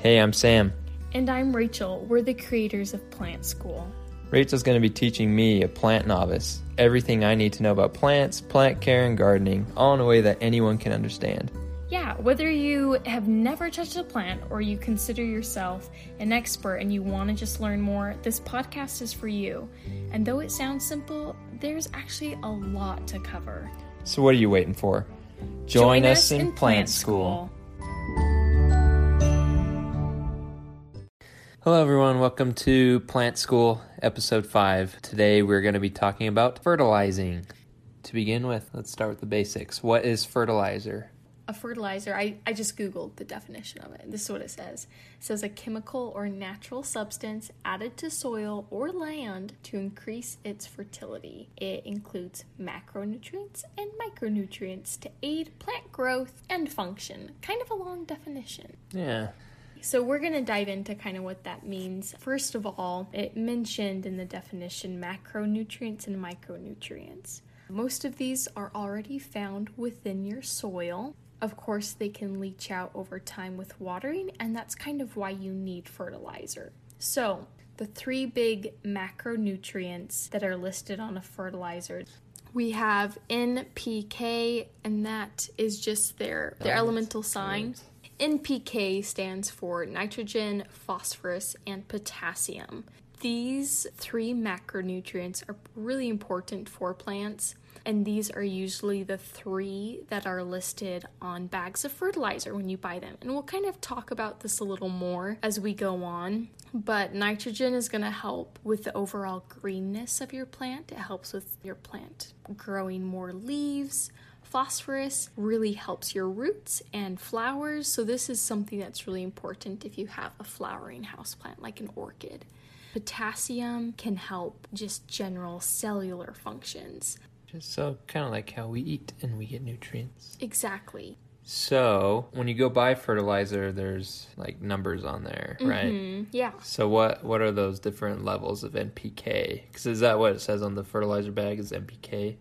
Hey, I'm Sam. And I'm Rachel. We're the creators of Plant School. Rachel's going to be teaching me, a plant novice, everything I need to know about plants, plant care, and gardening, all in a way that anyone can understand. Yeah, whether you have never touched a plant or you consider yourself an expert and you want to just learn more, this podcast is for you. And though it sounds simple, there's actually a lot to cover. So, what are you waiting for? Join, Join us, in, in Plant School. Hello, everyone. Welcome to Plant School, episode 5. Today, we're going to be talking about fertilizing. To begin with, let's start with the basics. What is fertilizer? A fertilizer, I, I just Googled the definition of it. This is what it says it says a chemical or natural substance added to soil or land to increase its fertility. It includes macronutrients and micronutrients to aid plant growth and function. Kind of a long definition. Yeah. So, we're going to dive into kind of what that means. First of all, it mentioned in the definition macronutrients and micronutrients. Most of these are already found within your soil. Of course, they can leach out over time with watering, and that's kind of why you need fertilizer. So, the three big macronutrients that are listed on a fertilizer we have NPK, and that is just their, their elemental sign. NPK stands for nitrogen, phosphorus, and potassium. These three macronutrients are really important for plants, and these are usually the three that are listed on bags of fertilizer when you buy them. And we'll kind of talk about this a little more as we go on. But nitrogen is going to help with the overall greenness of your plant, it helps with your plant growing more leaves Phosphorus really helps your roots and flowers, so this is something that's really important if you have a flowering houseplant like an orchid. Potassium can help just general cellular functions. Just so kind of like how we eat and we get nutrients. Exactly. So when you go buy fertilizer, there's like numbers on there, right? Mm-hmm. Yeah. So what what are those different levels of NPK? Because is that what it says on the fertilizer bag? Is NPK?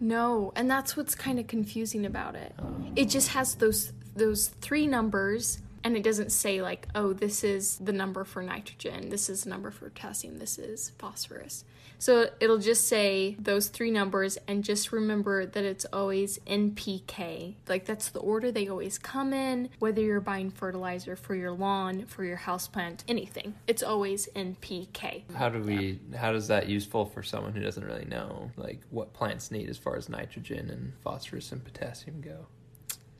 No, and that's what's kind of confusing about it. It just has those those three numbers and it doesn't say like, "Oh, this is the number for nitrogen, this is the number for potassium, this is phosphorus." So it'll just say those three numbers and just remember that it's always NPK. Like that's the order they always come in, whether you're buying fertilizer for your lawn, for your houseplant, anything. It's always NPK. How do we yeah. how does that useful for someone who doesn't really know like what plants need as far as nitrogen and phosphorus and potassium go?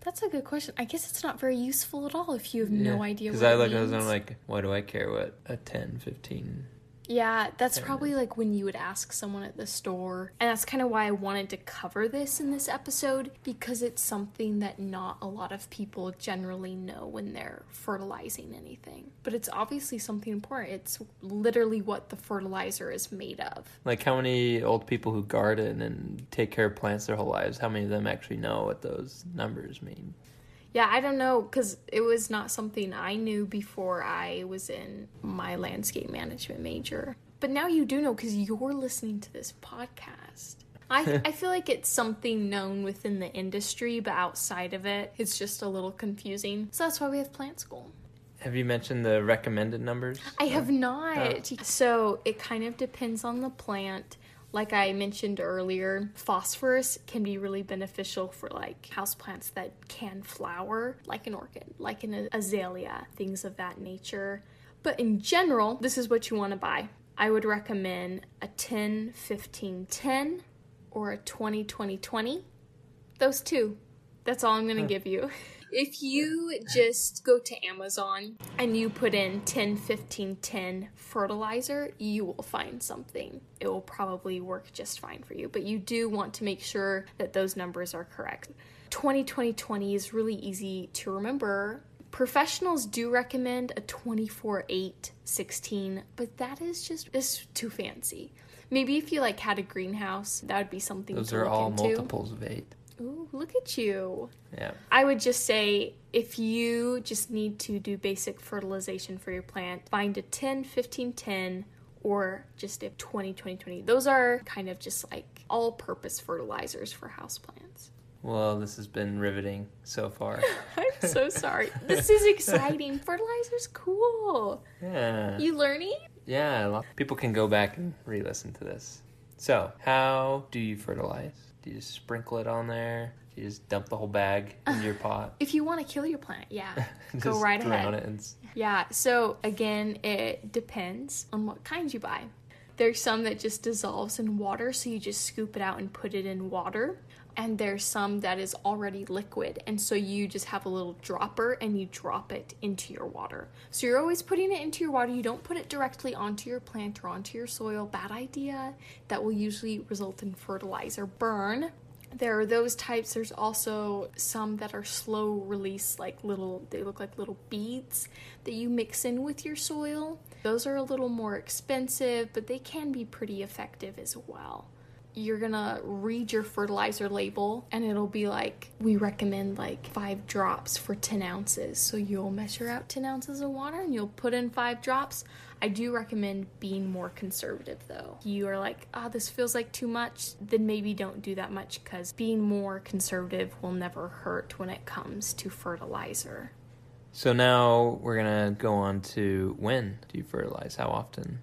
That's a good question. I guess it's not very useful at all if you have yeah. no idea. Because I look at it, I'm like, why do I care what a 10, 15 yeah, that's probably like when you would ask someone at the store. And that's kind of why I wanted to cover this in this episode because it's something that not a lot of people generally know when they're fertilizing anything. But it's obviously something important. It's literally what the fertilizer is made of. Like how many old people who garden and take care of plants their whole lives, how many of them actually know what those numbers mean? Yeah, I don't know because it was not something I knew before I was in my landscape management major. But now you do know because you're listening to this podcast. I, I feel like it's something known within the industry, but outside of it, it's just a little confusing. So that's why we have plant school. Have you mentioned the recommended numbers? I have uh, not. Oh. So it kind of depends on the plant. Like I mentioned earlier, phosphorus can be really beneficial for like houseplants that can flower, like an orchid, like an azalea, things of that nature. But in general, this is what you want to buy. I would recommend a 10 15 10 or a 20 20 20. Those two. That's all I'm going to give you. If you just go to Amazon and you put in 10 15 10 fertilizer, you will find something. It will probably work just fine for you, but you do want to make sure that those numbers are correct. 20 20 20 is really easy to remember. Professionals do recommend a 24 8 16, but that is just is too fancy. Maybe if you like had a greenhouse, that would be something Those are all into. multiples of 8. Ooh, look at you. Yeah. I would just say if you just need to do basic fertilization for your plant, find a 10, 15, 10 or just a 20, 20, 20. Those are kind of just like all purpose fertilizers for houseplants. Well, this has been riveting so far. I'm so sorry. This is exciting. Fertilizer's cool. Yeah. You learning? Yeah, people can go back and re-listen to this. So, how do you fertilize? Do you just sprinkle it on there? Do you just dump the whole bag in your pot? If you want to kill your plant, yeah. Go right ahead. it and Yeah, so again, it depends on what kind you buy. There's some that just dissolves in water, so you just scoop it out and put it in water. And there's some that is already liquid, and so you just have a little dropper and you drop it into your water. So you're always putting it into your water. You don't put it directly onto your plant or onto your soil. Bad idea. That will usually result in fertilizer burn. There are those types. There's also some that are slow release, like little, they look like little beads that you mix in with your soil. Those are a little more expensive, but they can be pretty effective as well. You're gonna read your fertilizer label, and it'll be like, we recommend like five drops for 10 ounces. So you'll measure out 10 ounces of water and you'll put in five drops. I do recommend being more conservative though. You are like, ah, this feels like too much, then maybe don't do that much because being more conservative will never hurt when it comes to fertilizer. So now we're gonna go on to when do you fertilize? How often?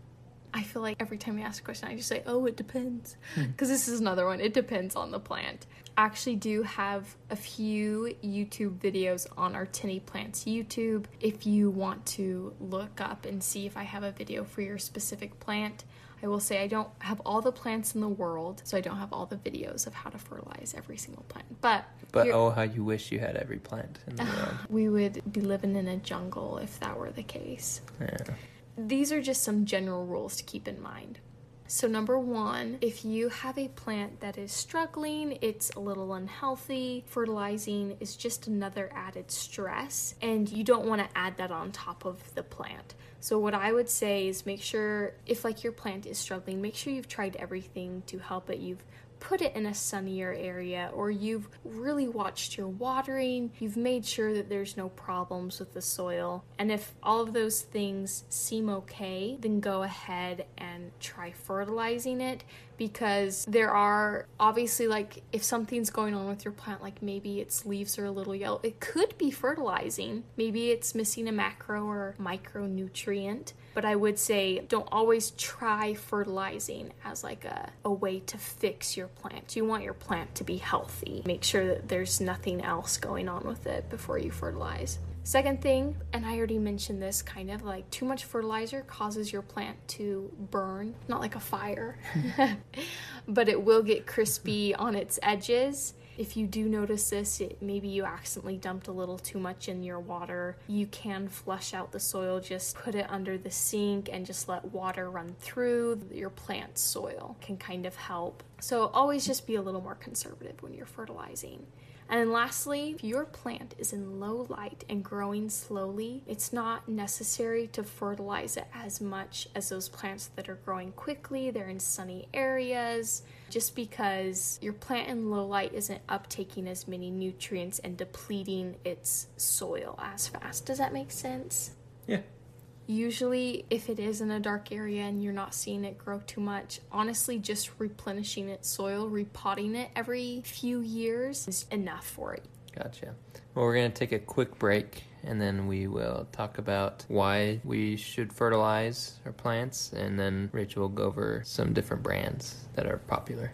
I feel like every time you ask a question, I just say, oh, it depends. Hmm. Because this is another one. It depends on the plant. I actually do have a few YouTube videos on our Tenney Plants YouTube. If you want to look up and see if I have a video for your specific plant, I will say I don't have all the plants in the world, so I don't have all the videos of how to fertilize every single plant. But, But oh, how you wish you had every plant in the world. we would be living in a jungle if that were the case Yeah. These are just some general rules to keep in mind. So, number one, if you have a plant that is struggling, it's a little unhealthy, fertilizing is just another added stress, and you don't want to add that on top of the plant. So, what I would say is make sure, if like your plant is struggling, make sure you've tried everything to help it. You've put it in a sunnier area or you've really watched your watering, you've made sure that there's no problems with the soil. And if all of those things seem okay, then go ahead and try fertilizing it because there are obviously like if something's going on with your plant like maybe its leaves are a little yellow, it could be fertilizing. Maybe it's missing a macro or micronutrient. But I would say don't always try fertilizing as like a, a way to fix your plant. You want your plant to be healthy. Make sure that there's nothing else going on with it before you fertilize. Second thing, and I already mentioned this kind of like too much fertilizer causes your plant to burn, not like a fire, but it will get crispy on its edges. If you do notice this, it, maybe you accidentally dumped a little too much in your water. You can flush out the soil, just put it under the sink and just let water run through your plant soil can kind of help. So always just be a little more conservative when you're fertilizing. And then lastly, if your plant is in low light and growing slowly, it's not necessary to fertilize it as much as those plants that are growing quickly, they're in sunny areas, just because your plant in low light isn't uptaking as many nutrients and depleting its soil as fast. Does that make sense? Yeah. Usually, if it is in a dark area and you're not seeing it grow too much, honestly, just replenishing its soil, repotting it every few years is enough for it. Gotcha. Well, we're going to take a quick break and then we will talk about why we should fertilize our plants. And then Rachel will go over some different brands that are popular.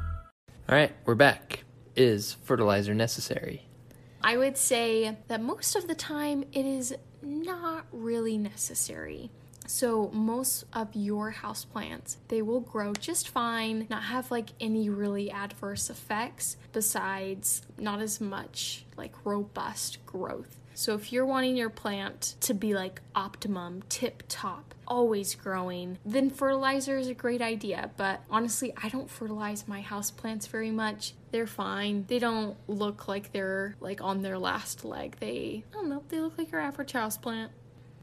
All right, we're back. Is fertilizer necessary? I would say that most of the time it is not really necessary. So most of your houseplants, they will grow just fine, not have like any really adverse effects besides not as much like robust growth. So if you're wanting your plant to be like optimum, tip top, always growing, then fertilizer is a great idea. But honestly, I don't fertilize my houseplants very much. They're fine. They don't look like they're like on their last leg. They, I don't know, they look like your average houseplant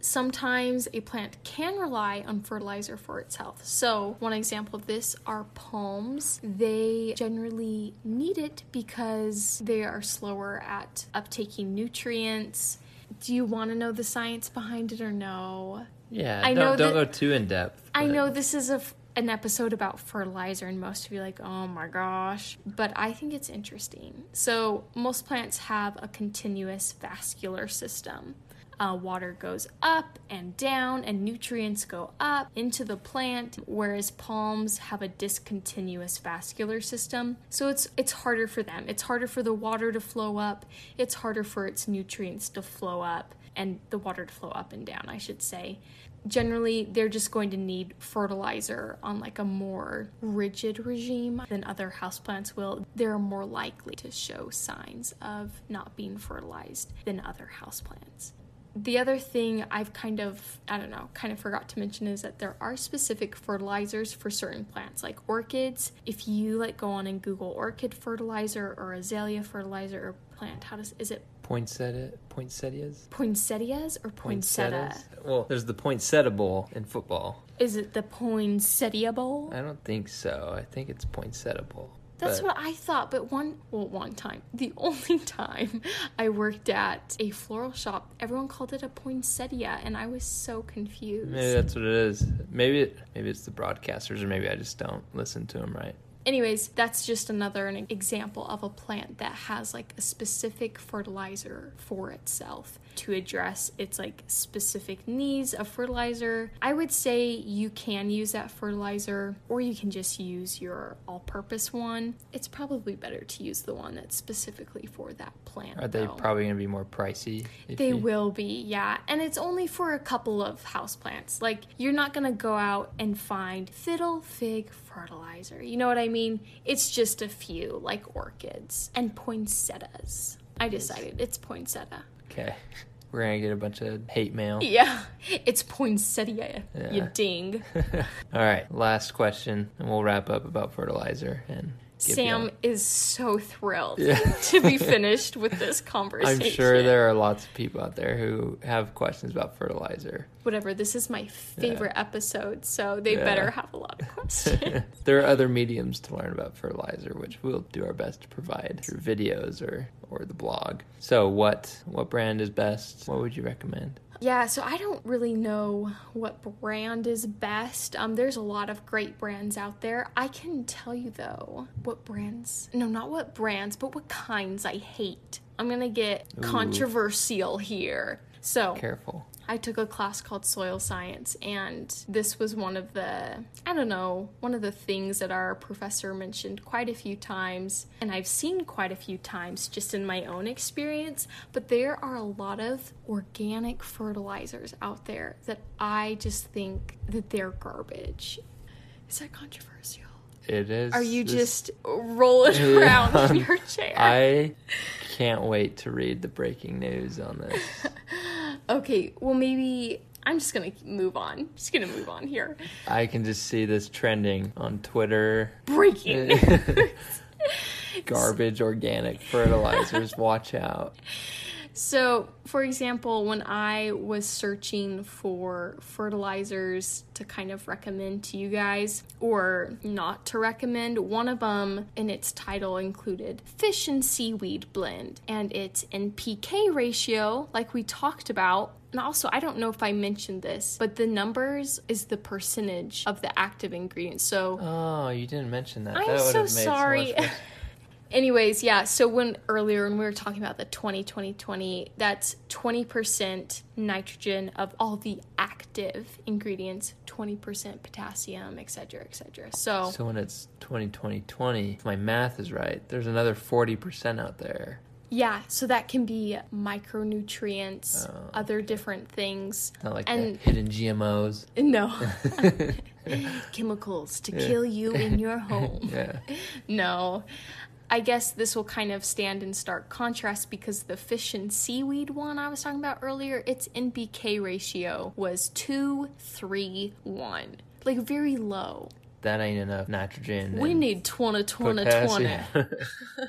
sometimes a plant can rely on fertilizer for its health. So, one example of this are palms. They generally need it because they are slower at uptaking nutrients. Do you want to know the science behind it or no? Yeah, I don't, know don't that- go too in depth. I know this is a f- an episode about fertilizer, and most of you are like, oh my gosh. But I think it's interesting. So, most plants have a continuous vascular system. Uh, water goes up and down, and nutrients go up into the plant, whereas palms have a discontinuous vascular system. So it's it's harder for them. It's harder for the water to flow up. It's harder for its nutrients to flow up, and the water to flow up and down, I should say generally they're just going to need fertilizer on like a more rigid regime than other houseplants will. They're more likely to show signs of not being fertilized than other houseplants. The other thing I've kind of, I don't know, kind of forgot to mention is that there are specific fertilizers for certain plants, like orchids. If you like go on and Google orchid fertilizer or azalea fertilizer or plant, how does, is it Poinsettia, poinsettias, poinsettias or poinsettia? Well, there's the poinsettia bowl in football. Is it the poinsettia bowl? I don't think so. I think it's poinsettia bowl. That's But- what I thought, but one well, one time, the only time I worked at a floral shop, everyone called it a poinsettia, and I was so confused. Maybe that's what it is. Maybe it, maybe it's the broadcasters, or maybe I just don't listen to them right. Anyways, that's just another an example of a plant that has like a specific fertilizer for itself to address its like specific needs of fertilizer. I would say you can use that fertilizer or you can just use your all-purpose one. It's probably better to use the one that's specifically for that plant. Are they though. probably going to be more pricey? They you- will be, yeah. And it's only for a couple of houseplants. Like, you're not gonna go out and find fiddle fig fertilizer. You know what I mean? It's just a few, like orchids and poinsettias. I decided it's poinsettia. Okay. We're to get a bunch of hate mail. Yeah, it's poinsettia, you ding. All right. Last question, and we'll wrap up about fertilizer. And Sam you is so thrilled Yeah. to be finished with this conversation. I'm sure there are lots of people out there who have questions about fertilizer. Whatever, this is my favorite episode, so they Yeah. better have a lot of questions. there are other mediums to learn about fertilizer, which we'll do our best to provide through videos or, or the blog. So, what what brand is best? What would you recommend? Yeah, so I don't really know what brand is best. Um, there's a lot of great brands out there. I can tell you though what brands. No, not what brands, but what kinds I hate. I'm gonna get controversial here. So Careful. I took a class called Soil Science, and this was one of the, I don't know, one of the things that our professor mentioned quite a few times, and I've seen quite a few times just in my own experience. But there are a lot of organic fertilizers out there that I just think that they're garbage. Is that controversial? It is. Are you just rolling Yeah. around in your chair? I can't wait to read the breaking news on this. Okay, well, maybe I'm just gonna move on. Just gonna move on here. I can just see this trending on Twitter. Breaking Garbage organic fertilizers. Watch out. So, for example, when I was searching for fertilizers to kind of recommend to you guys or not to recommend, one of them in its title included fish and seaweed blend and its NPK ratio, like we talked about. And also, I don't know if I mentioned this, but the numbers is the percentage of the active ingredients. So, Oh, you didn't mention that. I'm that would so have made sorry. So Anyways, yeah, so when earlier when we were talking about the 20 20 20, that's 20% nitrogen of all the active ingredients, 20% potassium, etc., etc. So, So when it's 20 20 20, if my math is right, there's another 40% out there. yeah, so that can be micronutrients, Oh, other different things. Not like And- hidden GMOs. No. Chemicals to kill you in your home. Yeah. No. I guess this will kind of stand in stark contrast because the fish and seaweed one I was talking about earlier, its NPK ratio was 2 3 1. Like very low. That ain't enough nitrogen. We need 20 20 20.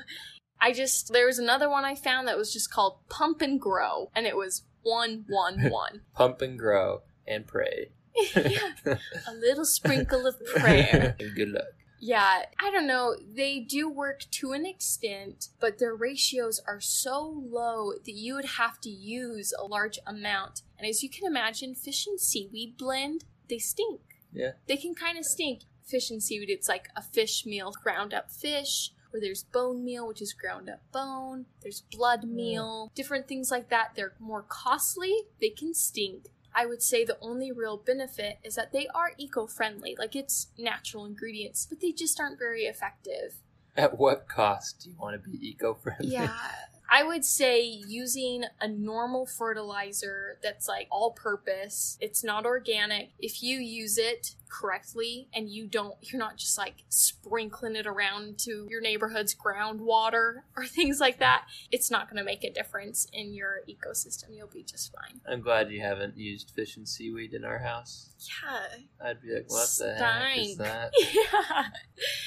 I just, there was another one I found that was just called Pump and Grow, and it was 111. Pump and grow and pray. A little sprinkle of prayer. Good luck. Yeah, I don't know. They do work to an extent, but their ratios are so low that you would have to use a large amount. And as you can imagine, fish and seaweed blend, they stink. Yeah. They can kind of stink. Fish and seaweed, it's like a fish meal, ground up fish, or there's bone meal, which is ground up bone. There's blood meal, different things like that. They're more costly, they can stink. I would say the only real benefit is that they are eco friendly. Like it's natural ingredients, but they just aren't very effective. At what cost do you want to be eco-friendly? Yeah. I would say using a normal fertilizer that's like all purpose, it's not organic. If you use it correctly and you don't, you're not just like sprinkling it around to your neighborhood's groundwater or things like that, it's not going to make a difference in your ecosystem. You'll be just fine. I'm glad you haven't used fish and seaweed in our house. Yeah. I'd be like, what the heck is that? Yeah.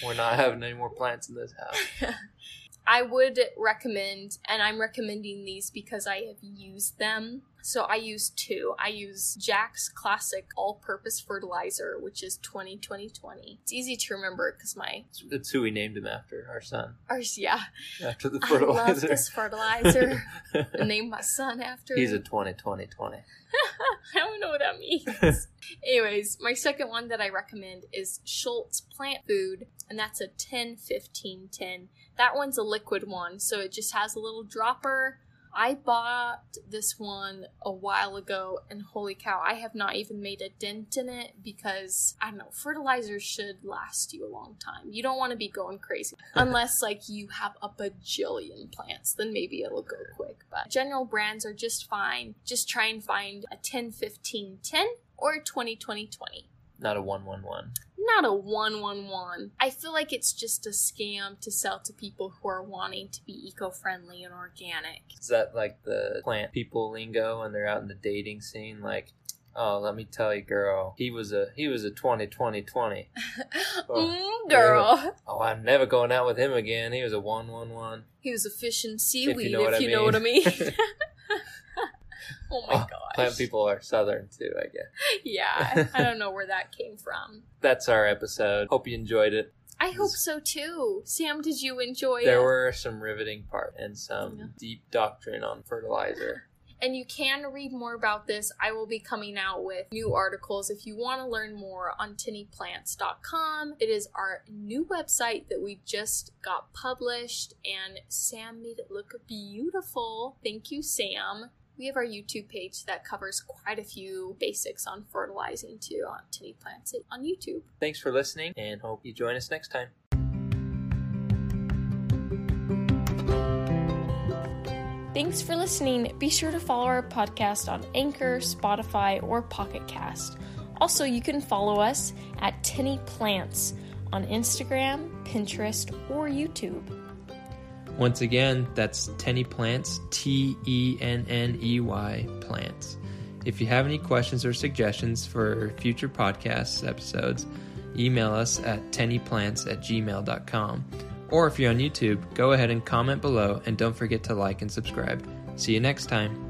We're not having any more plants in this house. I would recommend, and I'm recommending these because I have used them. So I use two. I use Jack's Classic All Purpose Fertilizer, which is 20 20 20. It's easy to remember because my, It's- who we named him after, our son. ours, yeah. After the fertilizer. I love this fertilizer. I named my son after He's a it. 20 20 20. I don't know what that means. Anyways, my second one that I recommend is Schultz Plant Food, and that's a 10 15 10. That one's a liquid one, so it just has a little dropper. I bought this one a while ago, and holy cow, I have not even made a dent in it because I don't know, fertilizer should last you a long time. You don't want to be going crazy unless, like, you have a bajillion plants, then maybe it'll go quick. But general brands are just fine. Just try and find a 10 15 10 or a 20 20 20 Not a 111. Not a 111. I feel like it's just a scam to sell to people who are wanting to be eco-friendly and organic. Is that like the plant people lingo when they're out in the dating scene? Like, oh, let me tell you, girl, he was a he was a 20 20 20. mm, girl. Oh, I'm never going out with him again. He was a 111. He was a fish and seaweed, if know what I you know what I mean. oh my Oh, gosh. Plant people are southern too, I guess. Yeah, I don't know where that came from. That's our episode. Hope you enjoyed it. I hope so too. Sam, did you enjoy it? There it? were some riveting parts and some Yeah. deep doctrine on fertilizer. And you can read more about this. I will be coming out with new articles if you want to learn more on tenneyplants.com. It is our new website that we just got published, and Sam made it look beautiful. Thank you, Sam. We have our YouTube page that covers quite a few basics on fertilizing too uh, on Tenney Plants on YouTube. Thanks for listening and hope you join us next time. Thanks for listening. Be sure to follow our podcast on Anchor, Spotify, or Pocket Cast. Also, you can follow us at Tenney Plants on Instagram, Pinterest, or YouTube. Once again, that's Tenney Plants, T E N N E Y Plants. If you have any questions or suggestions for future podcast episodes, email us at tenneyplants at gmail.com. Or if you're on YouTube, go ahead and comment below and don't forget to like and subscribe. See you next time.